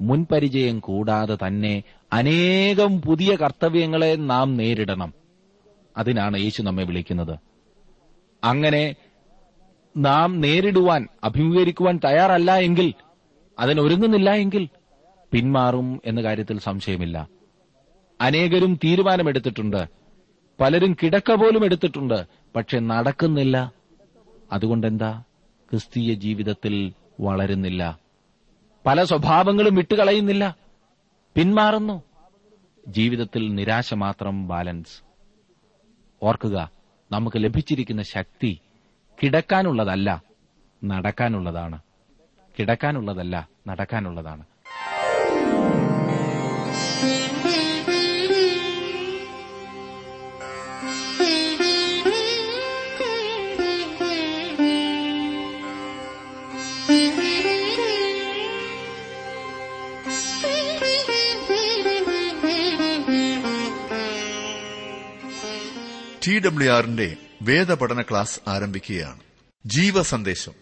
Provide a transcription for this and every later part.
മുൻപരിചയം കൂടാതെ തന്നെ അനേകം പുതിയ കർത്തവ്യങ്ങളെ നാം നേരിടണം. അതിനാണ് യേശു നമ്മെ വിളിക്കുന്നത്. അങ്ങനെ നാം നേരിടുവാൻ അഭിമുഖീകരിക്കുവാൻ തയ്യാറല്ല എങ്കിൽ അതിനൊരുങ്ങുന്നില്ല എങ്കിൽ പിന്മാറും എന്ന കാര്യത്തിൽ സംശയമില്ല. അനേകരും തീരുമാനമെടുത്തിട്ടുണ്ട്. പലരും കിടക്ക പോലും എടുത്തിട്ടുണ്ട്. പക്ഷെ നടക്കുന്നില്ല. അതുകൊണ്ടെന്താ? ക്രിസ്തീയ ജീവിതത്തിൽ വളരുന്നില്ല. പല സ്വഭാവങ്ങളും വിട്ടുകളയുന്നില്ല. പിന്മാറുന്നു. ജീവിതത്തിൽ നിരാശ മാത്രം ബാലൻസ്. ഓർക്കുക നമുക്ക് ലഭിച്ചിരിക്കുന്ന ശക്തി കിടക്കാനുള്ളതല്ല നടക്കാനുള്ളതാണ്. കിടക്കാനുള്ളതല്ല നടക്കാനുള്ളതാണ്. ടി ഡബ്ല്യു ആറിന്റെ വേദപഠന ക്ലാസ് ആരംഭിക്കുകയാണ്. ജീവ സന്ദേശം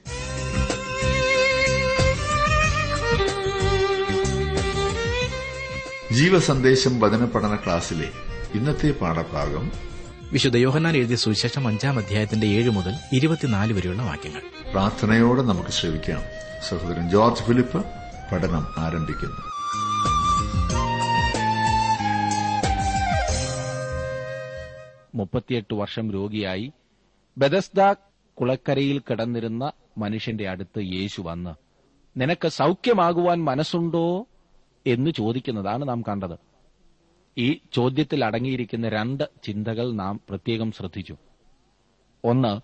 ജീവ സന്ദേശം വചന പഠന ക്ലാസ്സിലെ ഇന്നത്തെ പാഠഭാഗം വിശുദ്ധ യോഹന്നാൻ എഴുതിയ സുവിശേഷം അഞ്ചാം അധ്യായത്തിന്റെ ഏഴ് മുതൽ ഇരുപത്തിനാല് വരെയുള്ള വാക്യങ്ങൾ. പ്രാർത്ഥനയോടെ നമുക്ക് ശ്രമിക്കാം സഹോദരൻ ജോർജ് ഫിലിപ്പ് പഠനം ആരംഭിക്കുന്നു. മുപ്പത്തിയെട്ട് വർഷം രോഗിയായി ബദസ്ദ കുളക്കരയിൽ കിടന്നിരുന്ന മനുഷ്യന്റെ അടുത്ത് യേശു വന്ന് നിനക്ക് സൗഖ്യമാകുവാൻ മനസ്സുണ്ടോ? എന്ന് ചോദിക്കുന്നതാണ് നാം കണ്ടത്. ഈ ചോദ്യത്തിൽ അടങ്ങിയിരിക്കുന്ന രണ്ട് ചിന്തകൾ നാം പ്രത്യേകം ശ്രദ്ധിച്ചു. ഒന്ന്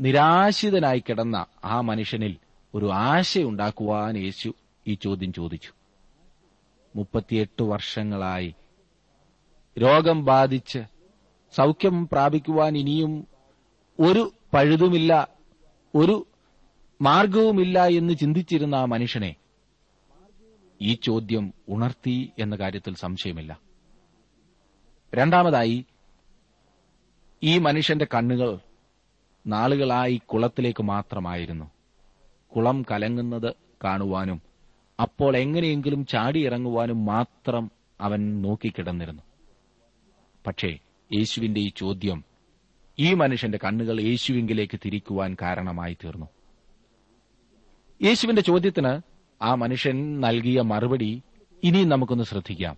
നിരാശിതനായി കിടന്ന ആ മനുഷ്യനിൽ ഒരു ആശയുണ്ടാക്കുവാൻ യേശു ഈ ചോദ്യം ചോദിച്ചു. മുപ്പത്തിയെട്ട് വർഷങ്ങളായി രോഗം ബാധിച്ച് സൗഖ്യം പ്രാപിക്കുവാൻ ഇനിയും ഒരു പഴുതുമില്ല ഒരു മാർഗവുമില്ല എന്ന് ചിന്തിച്ചിരുന്ന ആ മനുഷ്യനെ ഈ ചോദ്യം ഉണർത്തി എന്ന കാര്യത്തിൽ സംശയമില്ല. രണ്ടാമതായി ഈ മനുഷ്യന്റെ കണ്ണുകൾ നാളുകളായി കുളത്തിലേക്ക് മാത്രമായിരുന്നു. കുളം കലങ്ങുന്നത് കാണുവാനും അപ്പോൾ എങ്ങനെയെങ്കിലും ചാടിയിറങ്ങുവാനും മാത്രം അവൻ നോക്കിക്കിടന്നിരുന്നു. പക്ഷേ യേശുവിന്റെ ഈ ചോദ്യം ഈ മനുഷ്യന്റെ കണ്ണുകൾ യേശുവിങ്കിലേക്ക് തിരിക്കുവാൻ കാരണമായി തീർന്നു. യേശുവിന്റെ ചോദ്യത്തിന് ആ മനുഷ്യൻ നൽകിയ മറുപടി ഇനിയും നമുക്കൊന്ന് ശ്രദ്ധിക്കാം.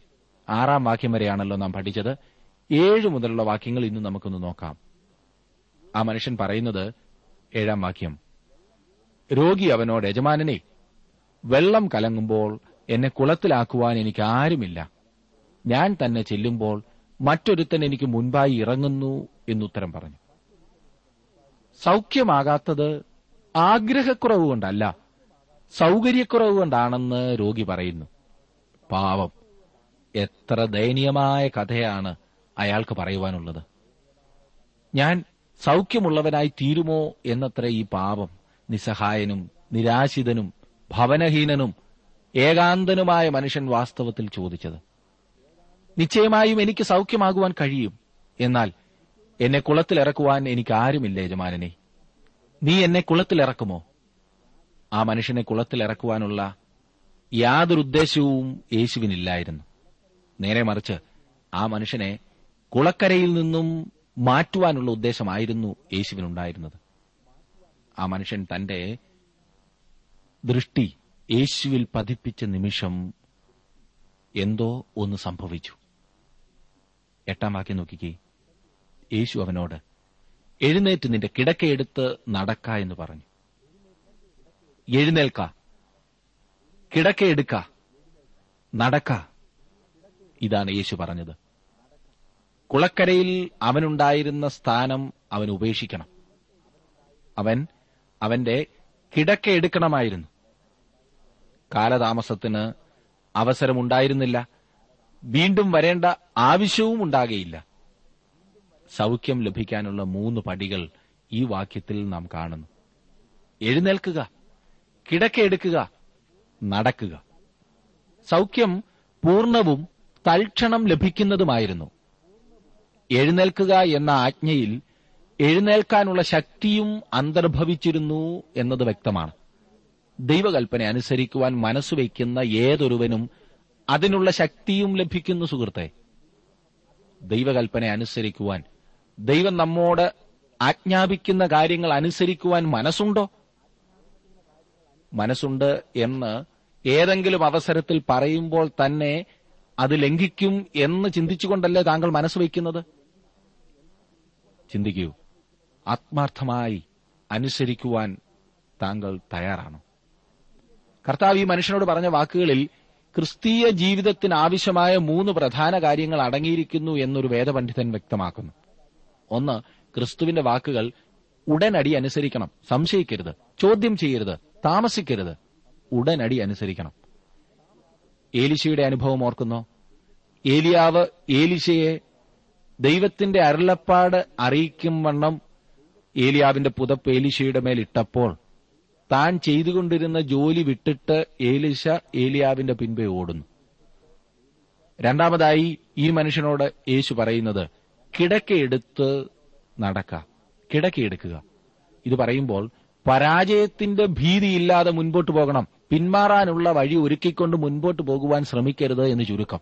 ആറാം വാക്യം വരെയാണല്ലോ നാം പഠിച്ചത്. ഏഴ് മുതലുള്ള വാക്യങ്ങൾ ഇന്ന് നമുക്കൊന്ന് നോക്കാം. ആ മനുഷ്യൻ പറയുന്നത് ഏഴാം വാക്യം. രോഗി അവനോട് യജമാനനെ വെള്ളം കലങ്ങുമ്പോൾ എന്നെ കുളത്തിലാക്കുവാൻ എനിക്ക് ആരുമില്ല ഞാൻ തന്നെ ചെല്ലുമ്പോൾ മറ്റൊരുത്തൻ എനിക്ക് മുൻപായി ഇറങ്ങുന്നു എന്നുത്തരം പറഞ്ഞു. സൗഖ്യമാകാത്തത് ആഗ്രഹക്കുറവ് കൊണ്ടല്ല സൗകര്യക്കുറവ് കൊണ്ടാണെന്ന് രോഗി പറയുന്നു. പാവം എത്ര ദയനീയമായ കഥയാണ് അയാൾക്ക് പറയുവാനുള്ളത്. ഞാൻ സൗഖ്യമുള്ളവനായി തീരുമോ എന്നത്ര ഈ പാപം നിസ്സഹായനും നിരാശിതനും ഭവനഹീനനും ഏകാന്തനുമായ മനുഷ്യൻ വാസ്തവത്തിൽ ചോദിച്ചത്. നിശ്ചയമായും എനിക്ക് സൗഖ്യമാകുവാൻ കഴിയും. എന്നാൽ എന്നെ കുളത്തിലിറക്കുവാൻ എനിക്ക് ആരുമില്ല യജമാനനെ. നീ എന്നെ കുളത്തിലിറക്കുമോ? ആ മനുഷ്യനെ കുളത്തിലിറക്കുവാനുള്ള യാതൊരു ഉദ്ദേശവും യേശുവിനില്ലായിരുന്നു. നേരെ മറിച്ച് ആ മനുഷ്യനെ കുളക്കരയിൽ നിന്നും മാറ്റുവാനുള്ള ഉദ്ദേശമായിരുന്നു യേശുവിനുണ്ടായിരുന്നത്. ആ മനുഷ്യൻ തന്റെ ദൃഷ്ടി യേശുവിൽ പതിപ്പിച്ച നിമിഷം എന്തോ ഒന്ന് സംഭവിച്ചു. എട്ടാം വാക്യം നോക്കിക്കേ. യേശു അവനോട് എഴുന്നേറ്റ് നിന്റെ കിടക്കയെടുത്ത് നടക്ക എന്ന് പറഞ്ഞു. എഴുന്നേൽക്ക. കിടക്കയെടുക്ക നടക്ക. ഇതാണ് യേശു പറഞ്ഞത്. കുളക്കരയിൽ അവനുണ്ടായിരുന്ന സ്ഥാനം അവൻ ഉപേക്ഷിക്കണം. അവൻ അവന്റെ കിടക്കയെടുക്കണമായിരുന്നു കാലതാമസത്തിന് അവസരമുണ്ടായിരുന്നില്ല. വീണ്ടും വരേണ്ട ആവശ്യവും ഉണ്ടാകയില്ല. സൗഖ്യം ലഭിക്കാനുള്ള മൂന്ന് പടികൾ ഈ വാക്യത്തിൽ നാം കാണുന്നു. എഴുന്നേൽക്കുക കിടക്കയെടുക്കുക നടക്കുക. സൗഖ്യം പൂർണവും തൽക്ഷണം ലഭിക്കുന്നതുമായിരുന്നു. എഴുന്നേൽക്കുക എന്ന ആജ്ഞയിൽ എഴുന്നേൽക്കാനുള്ള ശക്തിയും അന്തർഭവിച്ചിരുന്നു എന്നത് വ്യക്തമാണ്. ദൈവകൽപ്പന അനുസരിക്കുവാൻ മനസ്സുവെക്കുന്ന ഏതൊരുവനും അതിനുള്ള ശക്തിയും ലഭിക്കുന്നു സുഹൃത്തെ. ദൈവകൽപ്പന അനുസരിക്കുവാൻ ദൈവം നമ്മോട് ആജ്ഞാപിക്കുന്ന കാര്യങ്ങൾ അനുസരിക്കുവാൻ മനസ്സുണ്ടോ? മനസ്സുണ്ട് എന്ന് ഏതെങ്കിലും അവസരത്തിൽ പറയുമ്പോൾ തന്നെ അത് ലംഘിക്കും എന്ന് ചിന്തിച്ചുകൊണ്ടല്ലേ താങ്കൾ മനസ്സ് വയ്ക്കുന്നത്? ചിന്തിക്കൂ. ആത്മാർത്ഥമായി അനുസരിക്കുവാൻ താങ്കൾ തയ്യാറാണോ. കർത്താവ് ഈ മനുഷ്യനോട് പറഞ്ഞ വാക്കുകളിൽ ക്രിസ്തീയ ജീവിതത്തിന് ആവശ്യമായ മൂന്ന് പ്രധാന കാര്യങ്ങൾ അടങ്ങിയിരിക്കുന്നു എന്നൊരു വേദപണ്ഡിതൻ വ്യക്തമാക്കുന്നു. ഒന്ന് ക്രിസ്തുവിന്റെ വാക്കുകൾ ഉടനടി അനുസരിക്കണം. സംശയിക്കരുത്. ചോദ്യം ചെയ്യരുത്. താമസിക്കരുത്. ഉടനടി അനുസരിക്കണം. ഏലിശയുടെ അനുഭവം ഓർക്കുന്നോ? ഏലിയാവ് ഏലിശയെ ദൈവത്തിന്റെ അരുളപ്പാട് അറിയിക്കും വണ്ണം ഏലിയാവിന്റെ പുതപ്പ് ഏലിശയുടെ മേൽ ഇട്ടപ്പോൾ താൻ ചെയ്തുകൊണ്ടിരുന്ന ജോലി വിട്ടിട്ട് ഏലിശ ഏലിയാവിന്റെ പിൻപേ ഓടുന്നു. രണ്ടാമതായി ഈ മനുഷ്യനോട് യേശു പറയുന്നത് കിടക്കയെടുത്ത് നടക്ക. കിടക്കയെടുക്കുക. ഇത് പറയുമ്പോൾ പരാജയത്തിന്റെ ഭീതിയില്ലാതെ മുൻപോട്ട് പോകണം. പിന്മാറാനുള്ള വഴി ഒരുക്കിക്കൊണ്ട് മുൻപോട്ട് പോകുവാൻ ശ്രമിക്കരുത് എന്ന് ചുരുക്കം.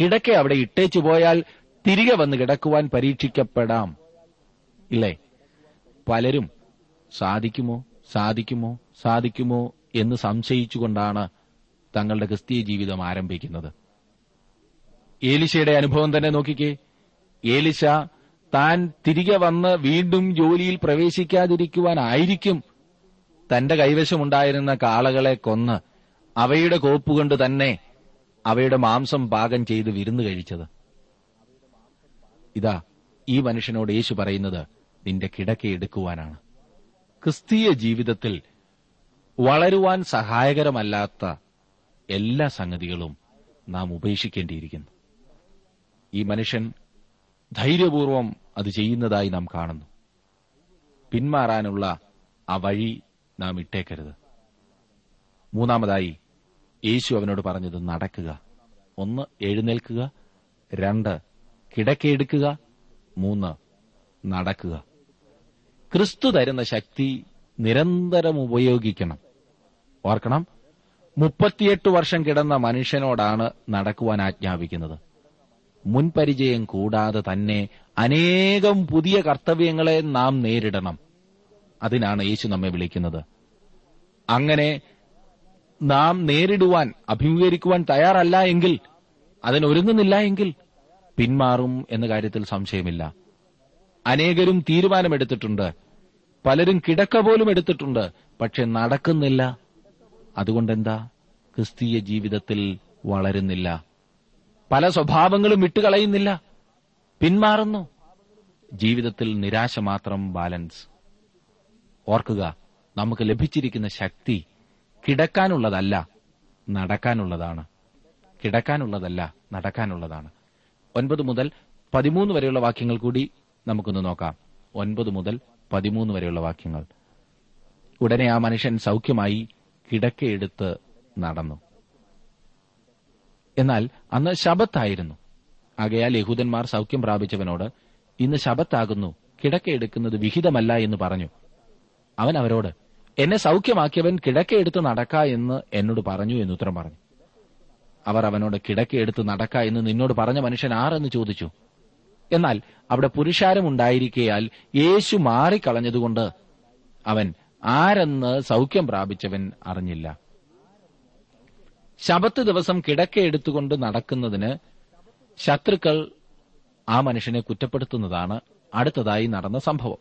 കിടക്ക അവിടെ ഇട്ടേച്ചു പോയാൽ തിരികെ വന്ന് കിടക്കുവാൻ പരീക്ഷിക്കപ്പെടാം. ഇല്ലേ? പലരും സാധിക്കുമോ? സാധിക്കുമോ? സാധിക്കുമോ എന്ന് സംശയിച്ചുകൊണ്ടാണ് തങ്ങളുടെ ക്രിസ്തീയ ജീവിതം ആരംഭിക്കുന്നത്. ഏലിശയുടെ അനുഭവം തന്നെ നോക്കിക്കേ. ഏലിശ താൻ തിരികെ വന്ന് വീണ്ടും ജോലിയിൽ പ്രവേശിക്കാതിരിക്കുവാനായിരിക്കും തന്റെ കൈവശമുണ്ടായിരുന്ന കാളകളെ കൊന്ന് അവയുടെ കോപ്പുകൊണ്ട് തന്നെ അവയുടെ മാംസം പാകം ചെയ്ത് വിരുന്ന് കഴിച്ചത്. ഇതാ ഈ മനുഷ്യനോട് യേശു പറയുന്നത് നിന്റെ കിടക്കയെടുക്കുവാനാണ് ക്രിസ്തീയ ജീവിതത്തിൽ വളരുവാൻ സഹായകരമല്ലാത്ത എല്ലാ സംഗതികളും നാം ഉപേക്ഷിക്കേണ്ടിയിരിക്കുന്നു. ഈ മനുഷ്യൻ ധൈര്യപൂർവം അത് ചെയ്യുന്നതായി നാം കാണുന്നു. പിന്മാറാനുള്ള ആ വഴി നാം ഇട്ടേക്കരുത്. മൂന്നാമതായി യേശു അവനോട് പറഞ്ഞത് നടക്കുക. ഒന്ന് എഴുന്നേൽക്കുക. രണ്ട് കിടക്കയെടുക്കുക. മൂന്ന് നടക്കുക. ക്രിസ്തു തരുന്ന ശക്തി നിരന്തരം ഉപയോഗിക്കണം. ഓർക്കണം മുപ്പത്തിയെട്ട് വർഷം കിടന്ന മനുഷ്യനോടാണ് നടക്കുവാൻ ആജ്ഞാപിക്കുന്നത്. മുൻപരിചയം കൂടാതെ തന്നെ അനേകം പുതിയ കർത്തവ്യങ്ങളെ നാം നേരിടണം. അതിനാണ് യേശു നമ്മെ വിളിക്കുന്നത്. അങ്ങനെ നാം നേരിടുവാൻ അഭിമുഖീകരിക്കുവാൻ തയ്യാറല്ല എങ്കിൽ അതിനൊരുങ്ങുന്നില്ല എങ്കിൽ പിന്മാറും എന്ന കാര്യത്തിൽ സംശയമില്ല. അനേകരും തീരുമാനമെടുത്തിട്ടുണ്ട്. പലരും കിടക്ക പോലും എടുത്തിട്ടുണ്ട് പക്ഷെ നടക്കുന്നില്ല. അതുകൊണ്ടെന്താ? ക്രിസ്തീയ ജീവിതത്തിൽ വളരുന്നില്ല. പല സ്വഭാവങ്ങളും വിട്ടുകളയുന്നില്ല. പിന്മാറുന്നു. ജീവിതത്തിൽ നിരാശ മാത്രം ബാലൻസ്. ഓർക്കുക നമുക്ക് ലഭിച്ചിരിക്കുന്ന ശക്തി കിടക്കാനുള്ളതല്ല നടക്കാനുള്ളതാണ്. കിടക്കാനുള്ളതല്ല നടക്കാനുള്ളതാണ്. ഒൻപത് മുതൽ പതിമൂന്ന് വരെയുള്ള വാക്യങ്ങൾ കൂടി നമുക്കൊന്ന് നോക്കാം. ഒൻപത് മുതൽ പതിമൂന്ന് വരെയുള്ള വാക്യങ്ങൾ. ഉടനെ ആ മനുഷ്യൻ സൌഖ്യമായി കിടക്കയെടുത്ത് നടന്നു. എന്നാൽ അന്ന് ശബത്തായിരുന്നു. ആകയാൽ യഹൂദന്മാർ സൌഖ്യം പ്രാപിച്ചവനോട് ഇന്ന് ശബത്താകുന്നു കിടക്കയെടുക്കുന്നത് വിഹിതമല്ല എന്ന് പറഞ്ഞു. അവൻ അവരോട് എന്നെ സൌഖ്യമാക്കിയവൻ കിടക്കയെടുത്ത് നടക്ക എന്ന് എന്നോട് പറഞ്ഞു എന്ന് ഉത്തരം പറഞ്ഞു. അവർ അവനോട് കിടക്കയെടുത്ത് നടക്ക എന്ന് നിന്നോട് പറഞ്ഞ മനുഷ്യൻ ആരെന്ന് ചോദിച്ചു. എന്നാൽ അവിടെ പുരുഷാരം ഉണ്ടായിരിക്കയാൽ യേശു മാറിക്കളഞ്ഞതുകൊണ്ട് അവൻ ആരെന്ന് സൗഖ്യം പ്രാപിച്ചവൻ അറിഞ്ഞില്ല. ശബത്ത് ദിവസം കിടക്കയെടുത്തുകൊണ്ട് നടക്കുന്നതിന് ശത്രുക്കൾ ആ മനുഷ്യനെ കുറ്റപ്പെടുത്തുന്നതാണ് അടുത്തതായി നടന്ന സംഭവം.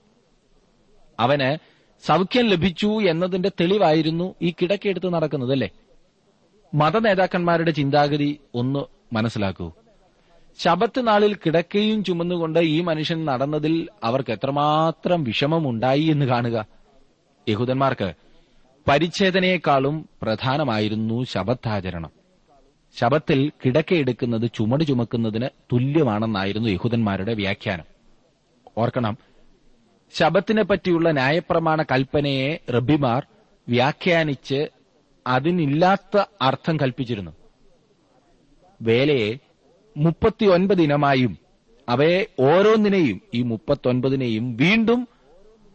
അവന് സൗഖ്യം ലഭിച്ചു എന്നതിന്റെ തെളിവായിരുന്നു ഈ കിടക്കയെടുത്ത് നടക്കുന്നതല്ലേ? മതനേതാക്കന്മാരുടെ ചിന്താഗതി ഒന്ന് മനസ്സിലാക്കൂ. ശബത്ത് നാളിൽ കിടക്കയും ചുമന്നുകൊണ്ട് ഈ മനുഷ്യൻ നടന്നതിൽ അവർക്ക് എത്രമാത്രം വിഷമമുണ്ടായി എന്ന് കാണുക. യഹൂദന്മാർക്ക് പരിച്ഛേദനയെക്കാളും പ്രധാനമായിരുന്നു ശബത്താചരണം. ശബത്തിൽ കിടക്കയെടുക്കുന്നത് ചുമട് ചുമക്കുന്നതിന് തുല്യമാണെന്നായിരുന്നു യഹൂദന്മാരുടെ വ്യാഖ്യാനം. ഓർക്കണം ശബത്തിനെ പറ്റിയുള്ള ന്യായപ്രമാണ കൽപ്പനയെ റബ്ബിമാർ വ്യാഖ്യാനിച്ച് അതിനില്ലാത്ത അർത്ഥം കൽപ്പിച്ചിരുന്നു. വേലയെ മുപ്പത്തിയൊൻപത് ഇനമായും അവയെ ഓരോന്നിനെയും ഈ മുപ്പത്തൊൻപതിനെയും വീണ്ടും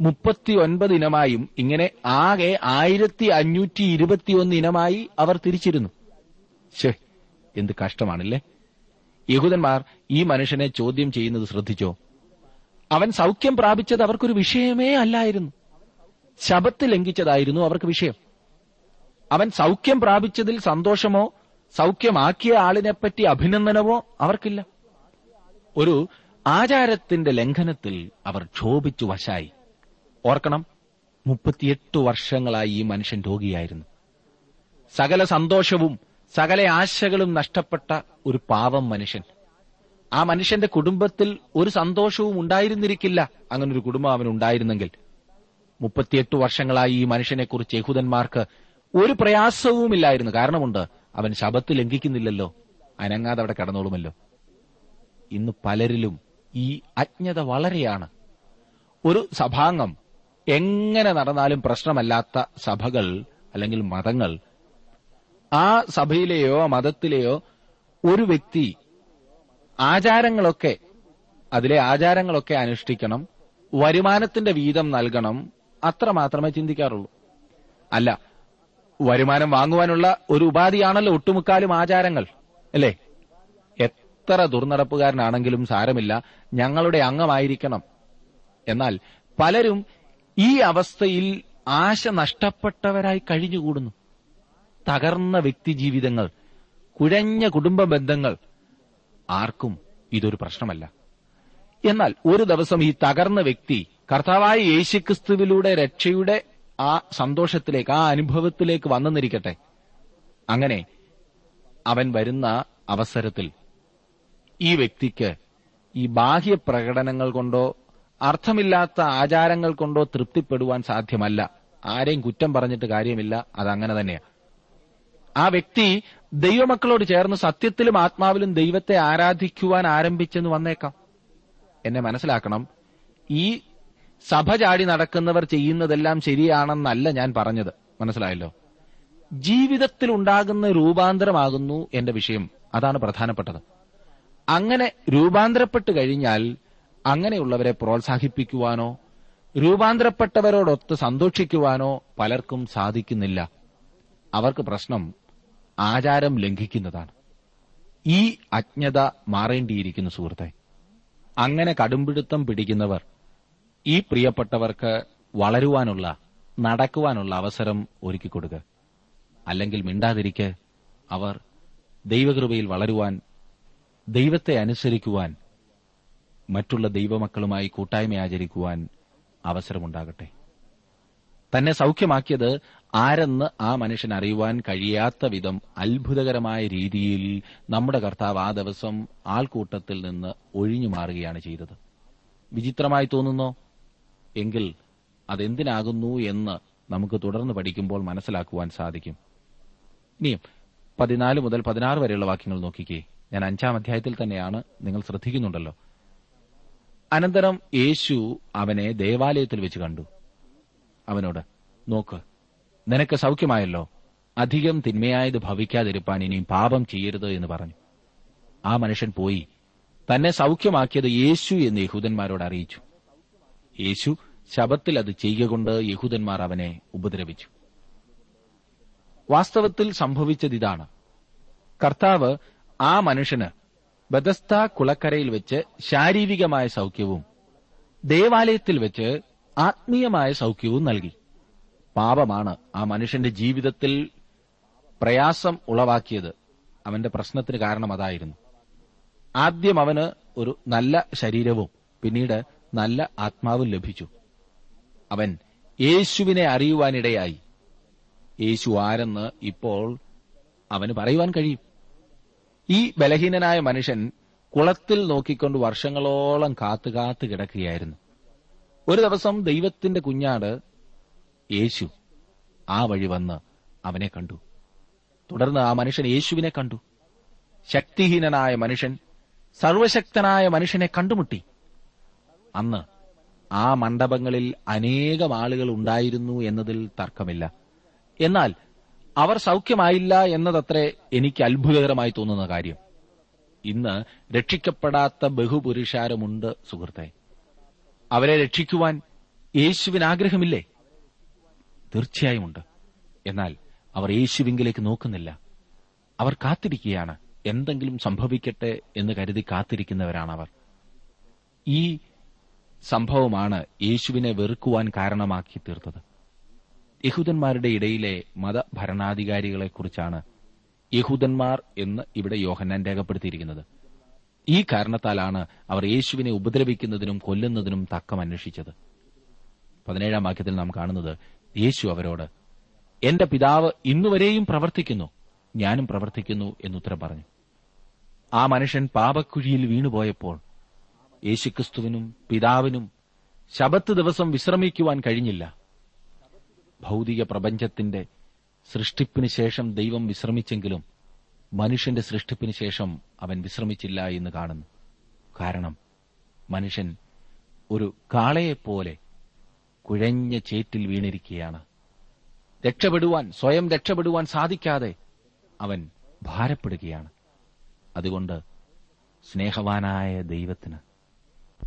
മുപ്പത്തിയൊൻപത് ഇനമായും ഇങ്ങനെ ആകെ ആയിരത്തി അഞ്ഞൂറ്റി ഇരുപത്തിയൊന്ന് ഇനമായി അവർ തിരിച്ചിരുന്നു. ശേ എന്ത് കഷ്ടമാണല്ലേ? യഹൂദന്മാർ ഈ മനുഷ്യനെ ചോദ്യം ചെയ്യുന്നത് ശ്രദ്ധിച്ചോ? അവൻ സൗഖ്യം പ്രാപിച്ചത് അവർക്കൊരു വിഷയമേ അല്ലായിരുന്നു. ശബത്ത് ലംഘിച്ചതായിരുന്നു അവർക്ക് വിഷയം. അവൻ സൗഖ്യം പ്രാപിച്ചതിൽ സന്തോഷമോ സൗഖ്യമാക്കിയ ആളിനെപ്പറ്റി അഭിനന്ദനമോ അവർക്കില്ല. ഒരു ആചാരത്തിന്റെ ലംഘനത്തിൽ അവർ ക്ഷോഭിച്ചു വശായി. ഓർക്കണം മുപ്പത്തിയെട്ട് വർഷങ്ങളായി ഈ മനുഷ്യൻ രോഗിയായിരുന്നു. സകല സന്തോഷവും സകല ആശകളും നഷ്ടപ്പെട്ട ഒരു പാവം മനുഷ്യൻ. ആ മനുഷ്യന്റെ കുടുംബത്തിൽ ഒരു സന്തോഷവും ഉണ്ടായിരുന്നിരിക്കില്ല. അങ്ങനൊരു കുടുംബം അവനുണ്ടായിരുന്നെങ്കിൽ മുപ്പത്തിയെട്ട് വർഷങ്ങളായി ഈ മനുഷ്യനെക്കുറിച്ച് യഹൂദന്മാർക്ക് ഒരു പ്രയാസവുമില്ലായിരുന്നു. കാരണമുണ്ട് അവൻ ശബത്ത് ലംഘിക്കുന്നില്ലല്ലോ. അനങ്ങാതെ അവിടെ കടന്നോളുമല്ലോ. ഇന്ന് പലരിലും ഈ അജ്ഞത വളരെയാണ്. ഒരു സഭാംഗം എങ്ങനെ നടന്നാലും പ്രശ്നമല്ലാത്ത സഭകൾ അല്ലെങ്കിൽ മതങ്ങൾ ആ സഭയിലെയോ മതത്തിലെയോ ഒരു വ്യക്തി ആചാരങ്ങളൊക്കെ അതിലെ ആചാരങ്ങളൊക്കെ അനുഷ്ഠിക്കണം വരുമാനത്തിന്റെ വീതം നൽകണം അത്ര മാത്രമേ ചിന്തിക്കാറുള്ളൂ. അല്ല വരുമാനം വാങ്ങുവാനുള്ള ഒരു ഉപാധിയാണല്ലോ ഒട്ടുമുക്കാലും ആചാരങ്ങൾ അല്ലേ? എത്ര ദുർനടപ്പുകാരനാണെങ്കിലും സാരമില്ല. ഞങ്ങളുടെ അംഗമായിരിക്കണം. എന്നാൽ പലരും ഈ അവസ്ഥയിൽ ആശ നഷ്ടപ്പെട്ടവരായി കഴിഞ്ഞുകൂടുന്നു. തകർന്ന വ്യക്തി ജീവിതങ്ങൾ കുഴഞ്ഞ കുടുംബ ബന്ധങ്ങൾ. ആർക്കും ഇതൊരു പ്രശ്നമല്ല. എന്നാൽ ഒരു ദിവസം ഈ തകർന്ന വ്യക്തി കർത്താവായ യേശുക്രിസ്തുവിലൂടെ രക്ഷയുടെ ആ സന്തോഷത്തിലേക്ക് ആ അനുഭവത്തിലേക്ക് വന്നെന്നിരിക്കട്ടെ. അങ്ങനെ അവൻ വരുന്ന അവസരത്തിൽ ഈ വ്യക്തിക്ക് ഈ ബാഹ്യ പ്രകടനങ്ങൾ കൊണ്ടോ അർത്ഥമില്ലാത്ത ആചാരങ്ങൾ കൊണ്ടോ തൃപ്തിപ്പെടുവാൻ സാധ്യമല്ല. ആരെയും കുറ്റം പറഞ്ഞിട്ട് കാര്യമില്ല. അതങ്ങനെ തന്നെയാണ് ആ വ്യക്തി ദൈവമക്കളോട് ചേർന്ന് സത്യത്തിലും ആത്മാവിലും ദൈവത്തെ ആരാധിക്കുവാൻ ആരംഭിച്ചെന്ന് വന്നേക്കാം. എന്നെ മനസ്സിലാക്കണം. ഈ സഭ ചാടി നടക്കുന്നവർ ചെയ്യുന്നതെല്ലാം ശരിയാണെന്നല്ല ഞാൻ പറഞ്ഞത്. മനസ്സിലായല്ലോ? ജീവിതത്തിൽ ഉണ്ടാകുന്ന രൂപാന്തരമാകുന്നു എന്റെ വിഷയം. അതാണ് പ്രധാനപ്പെട്ടത്. അങ്ങനെ രൂപാന്തരപ്പെട്ട് കഴിഞ്ഞാൽ അങ്ങനെയുള്ളവരെ പ്രോത്സാഹിപ്പിക്കുവാനോ രൂപാന്തരപ്പെട്ടവരോടൊത്ത് സന്തോഷിക്കുവാനോ പലർക്കും സാധിക്കുന്നില്ല. അവർക്ക് പ്രശ്നം ആചാരം ലംഘിക്കുന്നതാണ്. ഈ അജ്ഞത മാറേണ്ടിയിരിക്കുന്നു സുഹൃത്തെ. അങ്ങനെ കടുംപിടുത്തം പിടിക്കുന്നവർ ഈ പ്രിയപ്പെട്ടവർക്ക് വളരുവാനുള്ള നടക്കുവാനുള്ള അവസരം ഒരുക്കി കൊടുക്കുക അല്ലെങ്കിൽ മിണ്ടാതിരിക്കെ അവർ ദൈവകൃപയിൽ വളരുവാൻ ദൈവത്തെ അനുസരിക്കുവാൻ മറ്റുള്ള ദൈവമക്കളുമായി കൂട്ടായ്മ ആചരിക്കുവാൻ അവസരമുണ്ടാകട്ടെ. തന്നെ സൗഖ്യമാക്കിയത് ആരെന്ന് ആ മനുഷ്യൻ അറിയുവാൻ കഴിയാത്ത വിധം അത്ഭുതകരമായ രീതിയിൽ നമ്മുടെ കർത്താവ് ആ ദിവസം ആൾക്കൂട്ടത്തിൽ നിന്ന് ഒഴിഞ്ഞു മാറുകയാണ് ചെയ്തത്. വിചിത്രമായി തോന്നുന്നോ? എങ്കിൽ അതെന്തിനാകുന്നു എന്ന് നമുക്ക് തുടർന്ന് പഠിക്കുമ്പോൾ മനസ്സിലാക്കുവാൻ സാധിക്കും. ഇനിയും പതിനാല് മുതൽ പതിനാറ് വരെയുള്ള വാക്യങ്ങൾ നോക്കിക്കേ. ഞാൻ അഞ്ചാം അധ്യായത്തിൽ തന്നെയാണ് നിങ്ങൾ ശ്രദ്ധിക്കുന്നുണ്ടല്ലോ. അനന്തരം യേശു അവനെ ദേവാലയത്തിൽ വെച്ച് കണ്ടു. അവനോട് നോക്ക് നിനക്ക് സൗഖ്യമായല്ലോ. അധികം തിന്മയായത് ഭവിക്കാതിരുപ്പാൻ ഇനിയും പാപം ചെയ്യരുത് എന്ന് പറഞ്ഞു. ആ മനുഷ്യൻ പോയി. തന്നെ സൗഖ്യമാക്കിയത് യേശു എന്ന് യഹൂദന്മാരോട് അറിയിച്ചു. യേശു ശബത്തിൽ അത് ചെയ്യുക കൊണ്ട് യഹൂദന്മാർ അവനെ ഉപദ്രവിച്ചു. വാസ്തവത്തിൽ സംഭവിച്ചത് ഇതാണ് കർത്താവ് ആ മനുഷ്യന് ബദസ്ത കുളക്കരയിൽ വെച്ച് ശാരീരികമായ സൗഖ്യവും ദേവാലയത്തിൽ വെച്ച് ആത്മീയമായ സൗഖ്യവും നൽകി. പാപമാണ് ആ മനുഷ്യന്റെ ജീവിതത്തിൽ പ്രയാസം ഉളവാക്കിയത്. അവന്റെ പ്രശ്നത്തിന് കാരണം അതായിരുന്നു. ആദ്യം അവന് ഒരു നല്ല ശരീരവും പിന്നീട് നല്ല ആത്മാവും ലഭിച്ചു. അവൻ യേശുവിനെ അറിയുവാനിടയായി. യേശു ആരെന്ന് ഇപ്പോൾ അവന് പറയുവാൻ കഴിയും. ഈ ബലഹീനനായ മനുഷ്യൻ കുളത്തിൽ നോക്കിക്കൊണ്ട് വർഷങ്ങളോളം കാത്തു കാത്തു കിടക്കുകയായിരുന്നു. ഒരു ദിവസം ദൈവത്തിന്റെ കുഞ്ഞാട് യേശു ആ വഴി വന്ന് അവനെ കണ്ടു. തുടർന്ന് ആ മനുഷ്യൻ യേശുവിനെ കണ്ടു. ശക്തിഹീനനായ മനുഷ്യൻ സർവശക്തനായ മനുഷ്യനെ കണ്ടുമുട്ടി. അന്ന് ആ മണ്ഡപങ്ങളിൽ അനേകം ആളുകൾ ഉണ്ടായിരുന്നു എന്നതിൽ തർക്കമില്ല. എന്നാൽ അവർ സൗഖ്യമായില്ല എന്നതത്രേ എനിക്ക് അത്ഭുതകരമായി തോന്നുന്ന കാര്യം. ഇന്ന് രക്ഷിക്കപ്പെടാത്ത ബഹുപുരുഷാരമുണ്ട് സുഹൃത്തെ. അവരെ രക്ഷിക്കുവാൻ യേശുവിന് ആഗ്രഹമില്ലേ തീർച്ചയായും ഉണ്ട് എന്നാൽ അവർ യേശുവിങ്കിലേക്ക് നോക്കുന്നില്ല. അവർ കാത്തിരിക്കുകയാണ്. എന്തെങ്കിലും സംഭവിക്കട്ടെ എന്ന് കരുതി കാത്തിരിക്കുന്നവരാണവർ. ഈ സംഭവമാണ് യേശുവിനെ വെറുക്കുവാൻ കാരണമാക്കി തീർത്തത്. യഹൂദന്മാരുടെ ഇടയിലെ മതഭരണാധികാരികളെക്കുറിച്ചാണ് യഹൂദന്മാർ എന്ന് ഇവിടെ യോഹന്നാൻ രേഖപ്പെടുത്തിയിരിക്കുന്നത്. ഈ കാരണത്താലാണ് അവർ യേശുവിനെ ഉപദ്രവിക്കുന്നതിനും കൊല്ലുന്നതിനും തക്കം അന്വേഷിച്ചത്. പതിനേഴാം വാക്യത്തിൽ നാം കാണുന്നത് യേശു അവരോട് എന്റെ പിതാവ് ഇന്നുവരെയും പ്രവർത്തിക്കുന്നു ഞാനും പ്രവർത്തിക്കുന്നു എന്നുത്തരം പറഞ്ഞു. ആ മനുഷ്യൻ പാപക്കുഴിയിൽ വീണുപോയപ്പോൾ യേശുക്രിസ്തുവിനും പിതാവിനും ശബത്ത് ദിവസം വിശ്രമിക്കുവാൻ കഴിഞ്ഞില്ല. ഭൗതിക പ്രപഞ്ചത്തിന്റെ സൃഷ്ടിപ്പിന് ശേഷം ദൈവം വിശ്രമിച്ചെങ്കിലും മനുഷ്യന്റെ സൃഷ്ടിപ്പിന് ശേഷം അവൻ വിശ്രമിച്ചില്ല എന്ന് കാണുന്നു. കാരണം മനുഷ്യൻ ഒരു കാളയെപ്പോലെ കുഴഞ്ഞ ചേറ്റിൽ വീണിരിക്കുകയാണ്. രക്ഷപ്പെടുവാൻ സ്വയം രക്ഷപ്പെടുവാൻ സാധിക്കാതെ അവൻ ഭാരപ്പെടുകയാണ്. അതുകൊണ്ട് സ്നേഹവാനായ ദൈവത്തിന്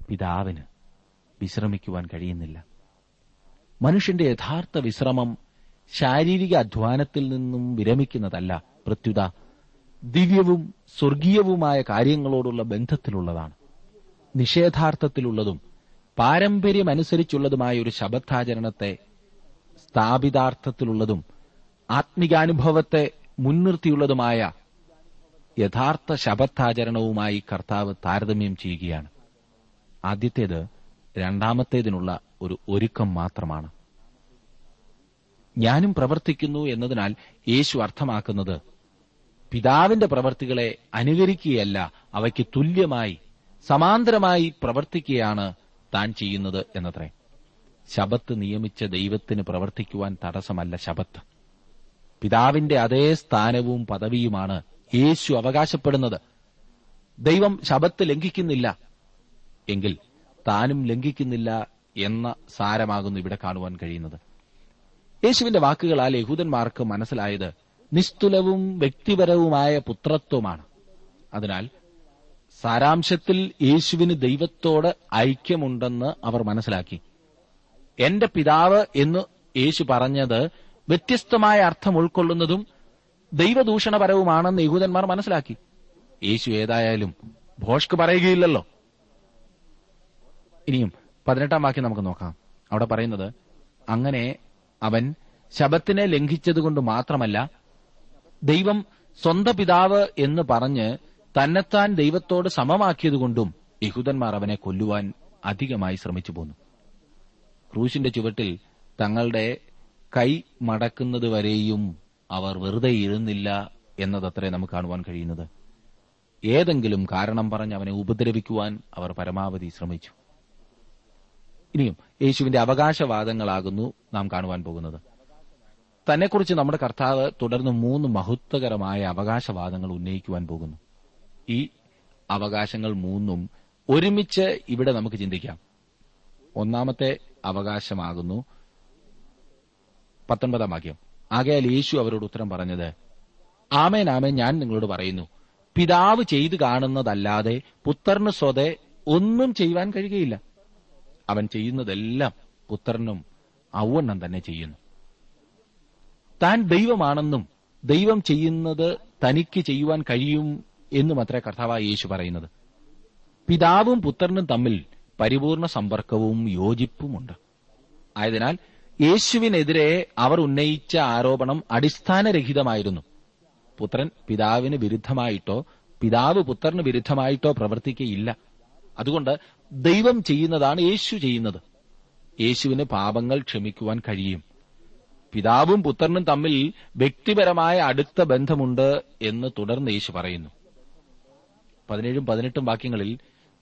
പിതാവിന് വിശ്രമിക്കുവാൻ കഴിയുന്നില്ല. മനുഷ്യന്റെ യഥാർത്ഥ വിശ്രമം ശാരീരിക അധ്വാനത്തിൽ നിന്നും വിരമിക്കുന്നതല്ല. പ്രത്യുത ദിവ്യവും സ്വർഗീയവുമായ കാര്യങ്ങളോടുള്ള ബന്ധത്തിലുള്ളതാണ്. നിഷേധാർത്ഥത്തിലുള്ളതും പാരമ്പര്യമനുസരിച്ചുള്ളതുമായ ഒരു ശബദ്ധാചരണത്തെ സ്ഥാപിതാർത്ഥത്തിലുള്ളതും ആത്മികാനുഭവത്തെ മുൻനിർത്തിയുള്ളതുമായ യഥാർത്ഥ ശബദ്ധാചരണവുമായി കർത്താവ് താരതമ്യം ചെയ്യുകയാണ്. ആദ്യത്തേത് രണ്ടാമത്തേതിനുള്ള ഒരു ഒരുക്കം മാത്രമാണ്. ഞാനും പ്രവർത്തിക്കുന്നു എന്നതിനാൽ യേശു അർത്ഥമാക്കുന്നത് പിതാവിന്റെ പ്രവർത്തികളെ അനുകരിക്കുകയല്ല അവയ്ക്ക് തുല്യമായി സമാന്തരമായി പ്രവർത്തിക്കുകയാണ് താൻ ചെയ്യുന്നത് എന്നത്രേ. ശബത്ത് നിയമിച്ച ദൈവത്തിന് പ്രവർത്തിക്കുവാൻ തടസ്സമല്ല ശബത്ത്. പിതാവിന്റെ അതേ സ്ഥാനവും പദവിയുമാണ് യേശു അവകാശപ്പെടുന്നത്. ദൈവം ശബത്ത് ലംഘിക്കുന്നില്ല. എങ്കിൽ താനും ലംഘിക്കുന്നില്ല എന്ന സാരമാകുന്നു ഇവിടെ കാണുവാൻ കഴിയുന്നത്. യേശുവിന്റെ വാക്കുകളാൽ യഹൂദന്മാർക്ക് മനസ്സിലായത് നിസ്തുലവും വ്യക്തിപരവുമായ പുത്രത്വമാണ്. അതിനാൽ സാരാംശത്തിൽ യേശുവിന് ദൈവത്തോട് ഐക്യമുണ്ടെന്ന് അവർ മനസ്സിലാക്കി. എന്റെ പിതാവ് എന്ന് യേശു പറഞ്ഞത് വ്യത്യസ്തമായ അർത്ഥം ഉൾക്കൊള്ളുന്നതും ദൈവദൂഷണപരവുമാണെന്ന് യഹൂദന്മാർ മനസ്സിലാക്കി. യേശു ഏതായാലും ഭോഷ്ക്ക് പറയുകയില്ലല്ലോ. ഇനിയും പതിനെട്ടാം വാക്യം നമുക്ക് നോക്കാം. അവിടെ പറയുന്നത് അങ്ങനെ അവൻ ശബത്തിനെ ലംഘിച്ചതുകൊണ്ട് മാത്രമല്ല ദൈവം സ്വന്തം പിതാവ് എന്ന് പറഞ്ഞ് തന്നെത്താൻ ദൈവത്തോട് സമമാക്കിയതുകൊണ്ടും യഹൂദന്മാർ അവനെ കൊല്ലുവാൻ അധികമായി ശ്രമിച്ചു പോന്നു. ക്രൂശിന്റെ ചുവട്ടിൽ തങ്ങളുടെ കൈ മടക്കുന്നതുവരെയും അവർ വെറുതെ ഇരുന്നില്ല എന്നതത്രേ നമുക്ക് കാണുവാൻ കഴിയുന്നത്. ഏതെങ്കിലും കാരണം പറഞ്ഞ് അവനെ ഉപദ്രവിക്കുവാൻ അവർ പരമാവധി ശ്രമിച്ചു. ഇനിയും യേശുവിന്റെ അവകാശവാദങ്ങളാകുന്നു നാം കാണുവാൻ പോകുന്നത്. തന്നെക്കുറിച്ച് നമ്മുടെ കർത്താവ് തുടർന്ന് മൂന്ന് മഹത്വകരമായ അവകാശവാദങ്ങൾ ഉന്നയിക്കുവാൻ പോകുന്നു. ഈ അവകാശങ്ങൾ മൂന്നും ഒരുമിച്ച് ഇവിടെ നമുക്ക് ചിന്തിക്കാം. ഒന്നാമത്തെ അവകാശമാകുന്നു പത്തൊൻപതാം വാക്യം. ആകയാൽ യേശു അവരോട് ഉത്തരം പറഞ്ഞത് ആമേൻ ഞാൻ നിങ്ങളോട് പറയുന്നു. പിതാവ് ചെയ്തു കാണുന്നതല്ലാതെ പുത്രന് സ്വതേ ഒന്നും ചെയ്യുവാൻ കഴിയുകയില്ല. അവൻ ചെയ്യുന്നതെല്ലാം പുത്രനും ഔവണ്ണം തന്നെ ചെയ്യുന്നു. താൻ ദൈവമാണെന്നും ദൈവം ചെയ്യുന്നത് തനിക്ക് ചെയ്യുവാൻ കഴിയും എന്നും അത്ര കർത്താവായ യേശു പറയുന്നത്. പിതാവും പുത്രനും തമ്മിൽ പരിപൂർണ സമ്പർക്കവും യോജിപ്പുമുണ്ട്. ആയതിനാൽ യേശുവിനെതിരെ അവർ ഉന്നയിച്ച ആരോപണം അടിസ്ഥാനരഹിതമായിരുന്നു. പുത്രൻ പിതാവിന് വിരുദ്ധമായിട്ടോ പിതാവ് പുത്രന് വിരുദ്ധമായിട്ടോ പ്രവർത്തിക്കയില്ല. അതുകൊണ്ട് ദൈവം ചെയ്യുന്നതാണ് യേശു ചെയ്യുന്നത്. യേശുവിന് പാപങ്ങൾ ക്ഷമിക്കുവാൻ കഴിയും. പിതാവും പുത്രനും തമ്മിൽ വ്യക്തിപരമായ അടുത്ത ബന്ധമുണ്ട് എന്ന് തുടർന്ന് യേശു പറയുന്നു. പതിനേഴും പതിനെട്ടും വാക്യങ്ങളിൽ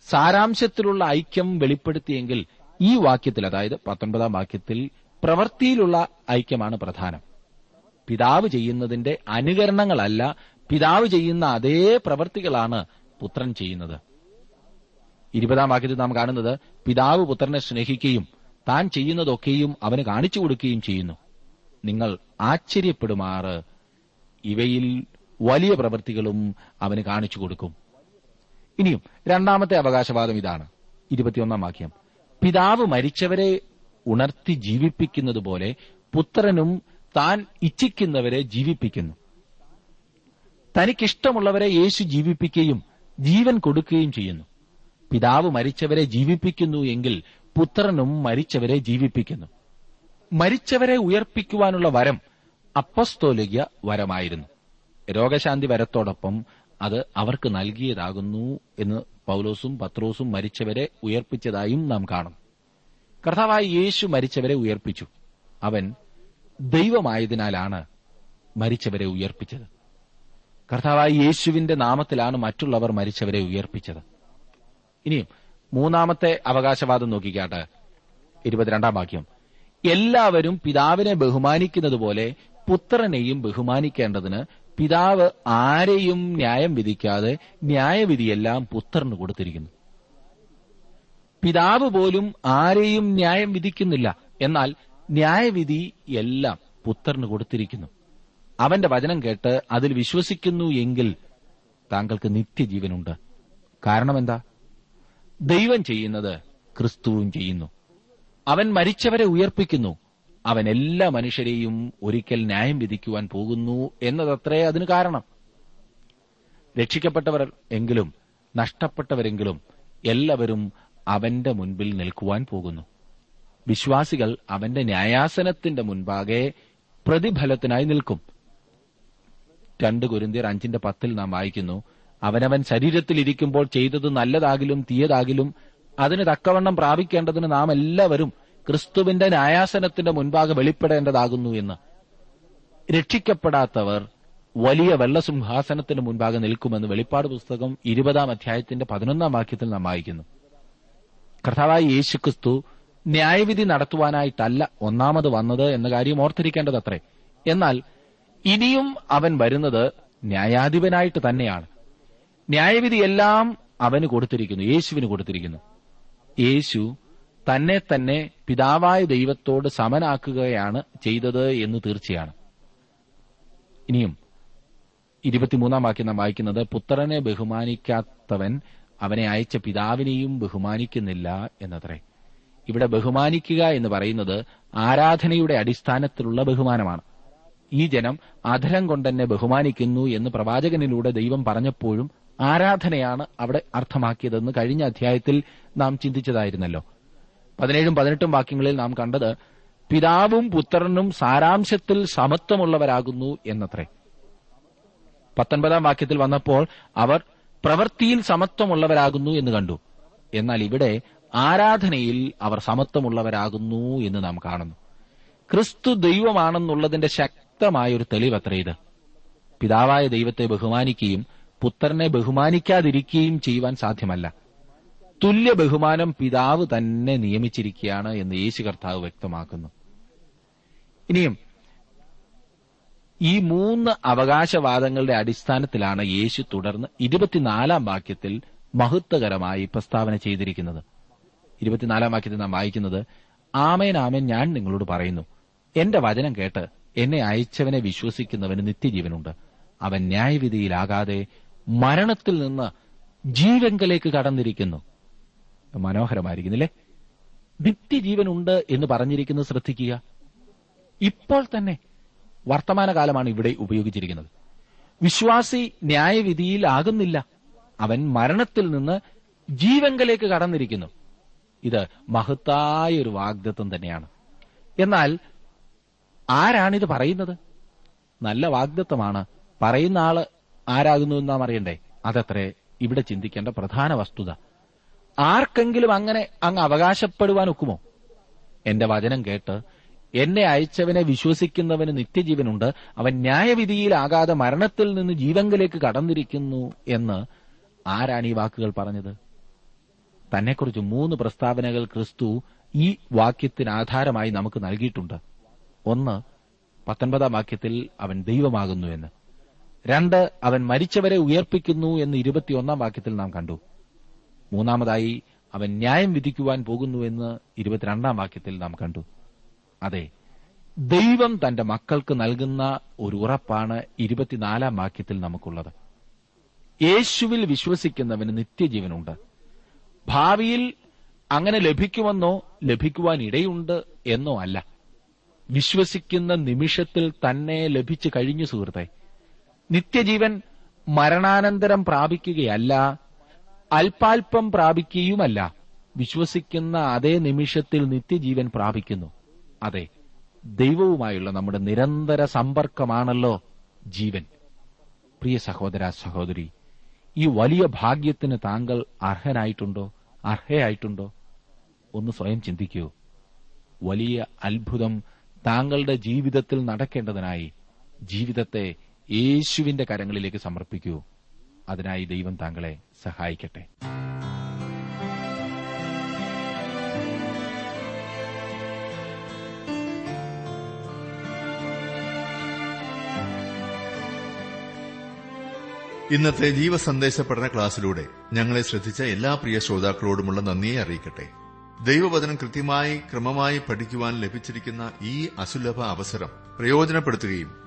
സാരാംശത്തിലുള്ള ഐക്യം വെളിപ്പെടുത്തിയെങ്കിൽ ഈ വാക്യത്തിൽ അതായത് പത്തൊൻപതാം വാക്യത്തിൽ പ്രവൃത്തിയിലുള്ള ഐക്യമാണ് പ്രധാനം. പിതാവ് ചെയ്യുന്നതിന്റെ അനുകരണങ്ങളല്ല പിതാവ് ചെയ്യുന്ന അതേ പ്രവൃത്തികളാണ് പുത്രൻ ചെയ്യുന്നത്. ഇരുപതാം വാക്യത്തിൽ നാം കാണുന്നത് പിതാവ് പുത്രനെ സ്നേഹിക്കുകയും താൻ ചെയ്യുന്നതൊക്കെയും അവന് കാണിച്ചു കൊടുക്കുകയും ചെയ്യുന്നു. നിങ്ങൾ ആശ്ചര്യപ്പെടുമാറ്. ഇവയിൽ വലിയ പ്രവൃത്തികളും അവന് കാണിച്ചു കൊടുക്കും. ഇനിയും രണ്ടാമത്തെ അവകാശവാദം ഇതാണ്. ഇരുപത്തിയൊന്നാം വാക്യം. പിതാവ് മരിച്ചവരെ ഉണർത്തി ജീവിപ്പിക്കുന്നത് പോലെ പുത്രനും താൻ ഇച്ഛിക്കുന്നവരെ ജീവിപ്പിക്കുന്നു. തനിക്കിഷ്ടമുള്ളവരെ യേശു ജീവിപ്പിക്കുകയും ജീവൻ കൊടുക്കുകയും ചെയ്യുന്നു. പിതാവ് മരിച്ചവരെ ജീവിപ്പിക്കുന്നു എങ്കിൽ പുത്രനും മരിച്ചവരെ ജീവിപ്പിക്കുന്നു. മരിച്ചവരെ ഉയർപ്പിക്കുവാനുള്ള വരം അപ്പസ്തോലിക വരമായിരുന്നു. രോഗശാന്തി വരത്തോടൊപ്പം അത് അവർക്ക് നൽകിയതാകുന്നു എന്ന് പൌലോസും പത്രോസും മരിച്ചവരെ ഉയർപ്പിച്ചതായും നാം കാണും. കർത്താവായ യേശു മരിച്ചവരെ ഉയർപ്പിച്ചു. അവൻ ദൈവമായതിനാലാണ് മരിച്ചവരെ ഉയർപ്പിച്ചത്. കർത്താവായ യേശുവിന്റെ നാമത്തിലാണ് മറ്റുള്ളവർ മരിച്ചവരെ ഉയർപ്പിച്ചത്. ഇനിയും മൂന്നാമത്തെ അവകാശവാദം നോക്കിക്കാട്ടെ. ഇരുപത്തിരണ്ടാം വാക്യം. എല്ലാവരും പിതാവിനെ ബഹുമാനിക്കുന്നത് പോലെ പുത്രനെയും ബഹുമാനിക്കേണ്ടതിന് പിതാവ് ആരെയും ന്യായം വിധിക്കാതെ ന്യായവിധിയെല്ലാം പുത്രന് കൊടുത്തിരിക്കുന്നു. പിതാവ് പോലും ആരെയും ന്യായം വിധിക്കുന്നില്ല. എന്നാൽ ന്യായവിധി എല്ലാം പുത്രന് കൊടുത്തിരിക്കുന്നു. അവന്റെ വചനം കേട്ട് അതിൽ വിശ്വസിക്കുന്നു എങ്കിൽ താങ്കൾക്ക് നിത്യജീവനുണ്ട്. കാരണം എന്താ ദൈവം ചെയ്യുന്നത് ക്രിസ്തുവും ചെയ്യുന്നു. അവൻ മരിച്ചവരെ ഉയർപ്പിക്കുന്നു. അവൻ എല്ലാ മനുഷ്യരെയും ഒരിക്കൽ ന്യായം വിധിക്കുവാൻ പോകുന്നു എന്നതത്രേ അതിന് കാരണം. രക്ഷിക്കപ്പെട്ടവർ എങ്കിലും നഷ്ടപ്പെട്ടവരെങ്കിലും എല്ലാവരും അവന്റെ മുൻപിൽ നിൽക്കുവാൻ പോകുന്നു. വിശ്വാസികൾ അവന്റെ ന്യായാസനത്തിന്റെ മുൻപാകെ പ്രതിഫലത്തിനായി നിൽക്കും. രണ്ട് കുരുന്തിയർ അഞ്ചിന്റെ പത്തിൽ നാം വായിക്കുന്നു അവനവൻ ശരീരത്തിലിരിക്കുമ്പോൾ ചെയ്തത് നല്ലതാകിലും തീയതാകിലും അതിന് തക്കവണ്ണം പ്രാപിക്കേണ്ടതിന് നാം എല്ലാവരും ക്രിസ്തുവിന്റെ ന്യായാസനത്തിന്റെ മുൻപാകെ വെളിപ്പെടേണ്ടതാകുന്നു എന്ന്. രക്ഷിക്കപ്പെടാത്തവർ വലിയ വെള്ളസിംഹാസനത്തിന് മുൻപാകെ നിൽക്കുമെന്ന് വെളിപ്പാട് പുസ്തകം ഇരുപതാം അധ്യായത്തിന്റെ പതിനൊന്നാം വാക്യത്തിൽ നാം വായിക്കുന്നു. കർത്താവായ യേശുക്രിസ്തു ന്യായവിധി നടത്തുവാനായിട്ടല്ല ഒന്നാമത് വന്നത് എന്ന കാര്യം ഓർത്തിരിക്കേണ്ടതത്രേ. എന്നാൽ ഇനിയും അവൻ വരുന്നത് ന്യായാധിപനായിട്ട് തന്നെയാണ്. ന്യായവിധി എല്ലാം അവന് കൊടുത്തിരിക്കുന്നു യേശുവിന് കൊടുത്തിരിക്കുന്നു. യേശു തന്നെ തന്നെ പിതാവായ ദൈവത്തോട് സമനാക്കുകയാണ് ചെയ്തത് എന്ന് തീർച്ചയാണ്. ഇനിയും ഇരുപത്തിമൂന്നാം വാക്യം നാം വായിക്കുന്നത് പുത്രനെ ബഹുമാനിക്കാത്തവൻ അവനെ അയച്ച പിതാവിനെയും ബഹുമാനിക്കുന്നില്ല എന്നത്രേ. ഇവിടെ ബഹുമാനിക്കുക എന്ന് പറയുന്നത് ആരാധനയുടെ അടിസ്ഥാനത്തിലുള്ള ബഹുമാനമാണ്. ഈ ജനം അധരം കൊണ്ടെന്നെ ബഹുമാനിക്കുന്നു എന്ന് പ്രവാചകനിലൂടെ ദൈവം പറഞ്ഞപ്പോഴും ആരാധനയാണ് അവിടെ അർത്ഥമാക്കിയതെന്ന് കഴിഞ്ഞ അധ്യായത്തിൽ നാം ചിന്തിച്ചതായിരുന്നല്ലോ. പതിനേഴും പതിനെട്ടും വാക്യങ്ങളിൽ നാം കണ്ടത് പിതാവും പുത്രനും സാരാംശത്തിൽ സമത്വമുള്ളവരാകുന്നു എന്നത്രേ. പത്തൊൻപതാം വാക്യത്തിൽ വന്നപ്പോൾ അവർ പ്രവൃത്തിയിൽ സമത്വമുള്ളവരാകുന്നു എന്ന് കണ്ടു. എന്നാൽ ഇവിടെ ആരാധനയിൽ അവർ സമത്വമുള്ളവരാകുന്നു എന്ന് നാം കാണുന്നു. ക്രിസ്തു ദൈവമാണെന്നുള്ളതിന്റെ ശക്തമായ ഒരു തെളിവത്ര ഇത്. പിതാവായ ദൈവത്തെ ബഹുമാനിക്കുകയും പുത്രനെ ബഹുമാനിക്കാതിരിക്കുകയും ചെയ്യുവാൻ സാധ്യമല്ല. തുല്യ ബഹുമാനം പിതാവ് തന്നെ നിയമിച്ചിരിക്കുകയാണ് എന്ന് യേശു കർത്താവ് വ്യക്തമാക്കുന്നു. ഇനിയും ഈ മൂന്ന് അവകാശവാദങ്ങളുടെ അടിസ്ഥാനത്തിലാണ് യേശു തുടർന്ന് ഇരുപത്തിനാലാം വാക്യത്തിൽ മഹത്വകരമായി പ്രസ്താവന ചെയ്തിരിക്കുന്നത്. ഇരുപത്തിനാലാം വാക്യത്തിൽ നാം വായിക്കുന്നത് ആമേൻ ആമേൻ ഞാൻ നിങ്ങളോട് പറയുന്നു. എന്റെ വചനം കേട്ട് എന്നെ അയച്ചവനെ വിശ്വസിക്കുന്നവന് നിത്യജീവനുണ്ട്. അവൻ ന്യായവിധിയിലാകാതെ മരണത്തിൽ നിന്ന് ജീവങ്കലേക്ക് കടന്നിരിക്കുന്നു. മനോഹരമായിരിക്കുന്നില്ലേ? നിത്യജീവനുണ്ട് എന്ന് പറഞ്ഞിരിക്കുന്നത് ശ്രദ്ധിക്കുക. ഇപ്പോൾ തന്നെ വർത്തമാനകാലമാണ് ഇവിടെ ഉപയോഗിച്ചിരിക്കുന്നത്. വിശ്വാസി ന്യായവിധിയിൽ ആകുന്നില്ല. അവൻ മരണത്തിൽ നിന്ന് ജീവങ്കലേക്ക് കടന്നിരിക്കുന്നു. ഇത് മഹത്തായ ഒരു വാഗ്ദത്വം തന്നെയാണ്. എന്നാൽ ആരാണിത് പറയുന്നത്? നല്ല വാഗ്ദത്വമാണ് പറയുന്ന ആൾ ആരാകുന്നു എന്ന് നാം അറിയണ്ടേ? അതത്രേ ഇവിടെ ചിന്തിക്കേണ്ട പ്രധാന വസ്തുത. ആർക്കെങ്കിലും അങ്ങനെ അങ്ങ് അവകാശപ്പെടുവാൻ ഒക്കുമോ? എന്റെ വചനം കേട്ട് എന്നെ അയച്ചവനെ വിശ്വസിക്കുന്നവന് നിത്യജീവനുണ്ട്. അവൻ ന്യായവിധിയിലാകാതെ മരണത്തിൽ നിന്ന് ജീവങ്കലേക്ക് കടന്നിരിക്കുന്നു എന്ന് ആരാണ് ഈ വാക്കുകൾ പറഞ്ഞത്? തന്നെക്കുറിച്ച് മൂന്ന് പ്രസ്താവനകൾ ക്രിസ്തു ഈ വാക്യത്തിന് ആധാരമായി നമുക്ക് നൽകിയിട്ടുണ്ട്. ഒന്ന് പത്തൊൻപതാം വാക്യത്തിൽ അവൻ ദൈവമാകുന്നു എന്ന്. രണ്ട് അവൻ മരിച്ചവരെ ഉയർപ്പിക്കുന്നു എന്ന് ഇരുപത്തിയൊന്നാം വാക്യത്തിൽ നാം കണ്ടു. മൂന്നാമതായി അവൻ ന്യായം വിധിക്കുവാൻ പോകുന്നു എന്ന് ഇരുപത്തിരണ്ടാം വാക്യത്തിൽ നാം കണ്ടു. അതെ ദൈവം തന്റെ മക്കൾക്ക് നൽകുന്ന ഒരു ഉറപ്പാണ് ഇരുപത്തിനാലാം വാക്യത്തിൽ നമുക്കുള്ളത്. യേശുവിൽ വിശ്വസിക്കുന്നവന് നിത്യജീവനുണ്ട്. ഭാവിയിൽ അങ്ങനെ ലഭിക്കുമെന്നോ ലഭിക്കുവാൻ ഇടയുണ്ട് എന്നോ അല്ല. വിശ്വസിക്കുന്ന നിമിഷത്തിൽ തന്നെ ലഭിച്ചു കഴിഞ്ഞു സുഹൃത്തെ. നിത്യജീവൻ മരണാനന്തരം പ്രാപിക്കുകയല്ല അല്പാൽപം പ്രാപിക്കുകയുമല്ല. വിശ്വസിക്കുന്ന അതേ നിമിഷത്തിൽ നിത്യജീവൻ പ്രാപിക്കുന്നു. അതെ ദൈവവുമായുള്ള നമ്മുടെ നിരന്തര സമ്പർക്കമാണല്ലോ ജീവൻ. പ്രിയ സഹോദര സഹോദരി ഈ വലിയ ഭാഗ്യത്തിന് താങ്കൾ അർഹനായിട്ടുണ്ടോ? അർഹയായിട്ടുണ്ടോ? ഒന്ന് സ്വയം ചിന്തിക്കൂ. വലിയ അത്ഭുതം താങ്കളുടെ ജീവിതത്തിൽ നടക്കേണ്ടതിനായി ജീവിതത്തെ യേശുവിന്റെ കരങ്ങളിലേക്ക് സമർപ്പിക്കൂ. അതിനായി ദൈവം താങ്കളെ സഹായിക്കട്ടെ. ഇന്നത്തെ ജീവസന്ദേശ പഠന ക്ലാസ്സിലൂടെ ഞങ്ങളെ ശ്രദ്ധിച്ച എല്ലാ പ്രിയ ശ്രോതാക്കളോടുമുള്ള നന്ദിയെ അറിയിക്കട്ടെ. ദൈവവചനം കൃത്യമായി ക്രമമായി പഠിക്കുവാൻ ലഭിച്ചിരിക്കുന്ന ഈ അസുലഭ അവസരം പ്രയോജനപ്പെടുത്തുകയും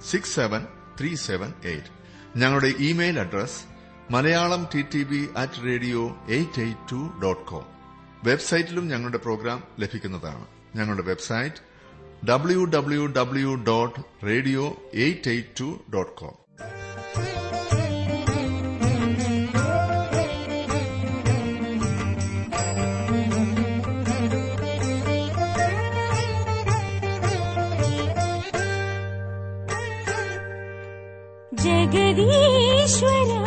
six seven three seven eight ഞങ്ങളുടെ email address Malayalam T T B at radio eight eight two dot com വെബ്സൈറ്റിലും ഞങ്ങളുടെ പ്രോഗ്രാം ലഭിക്കുന്നതാണ്. ഞങ്ങളുടെ website W W W dot radio eight eight two dot com que di suele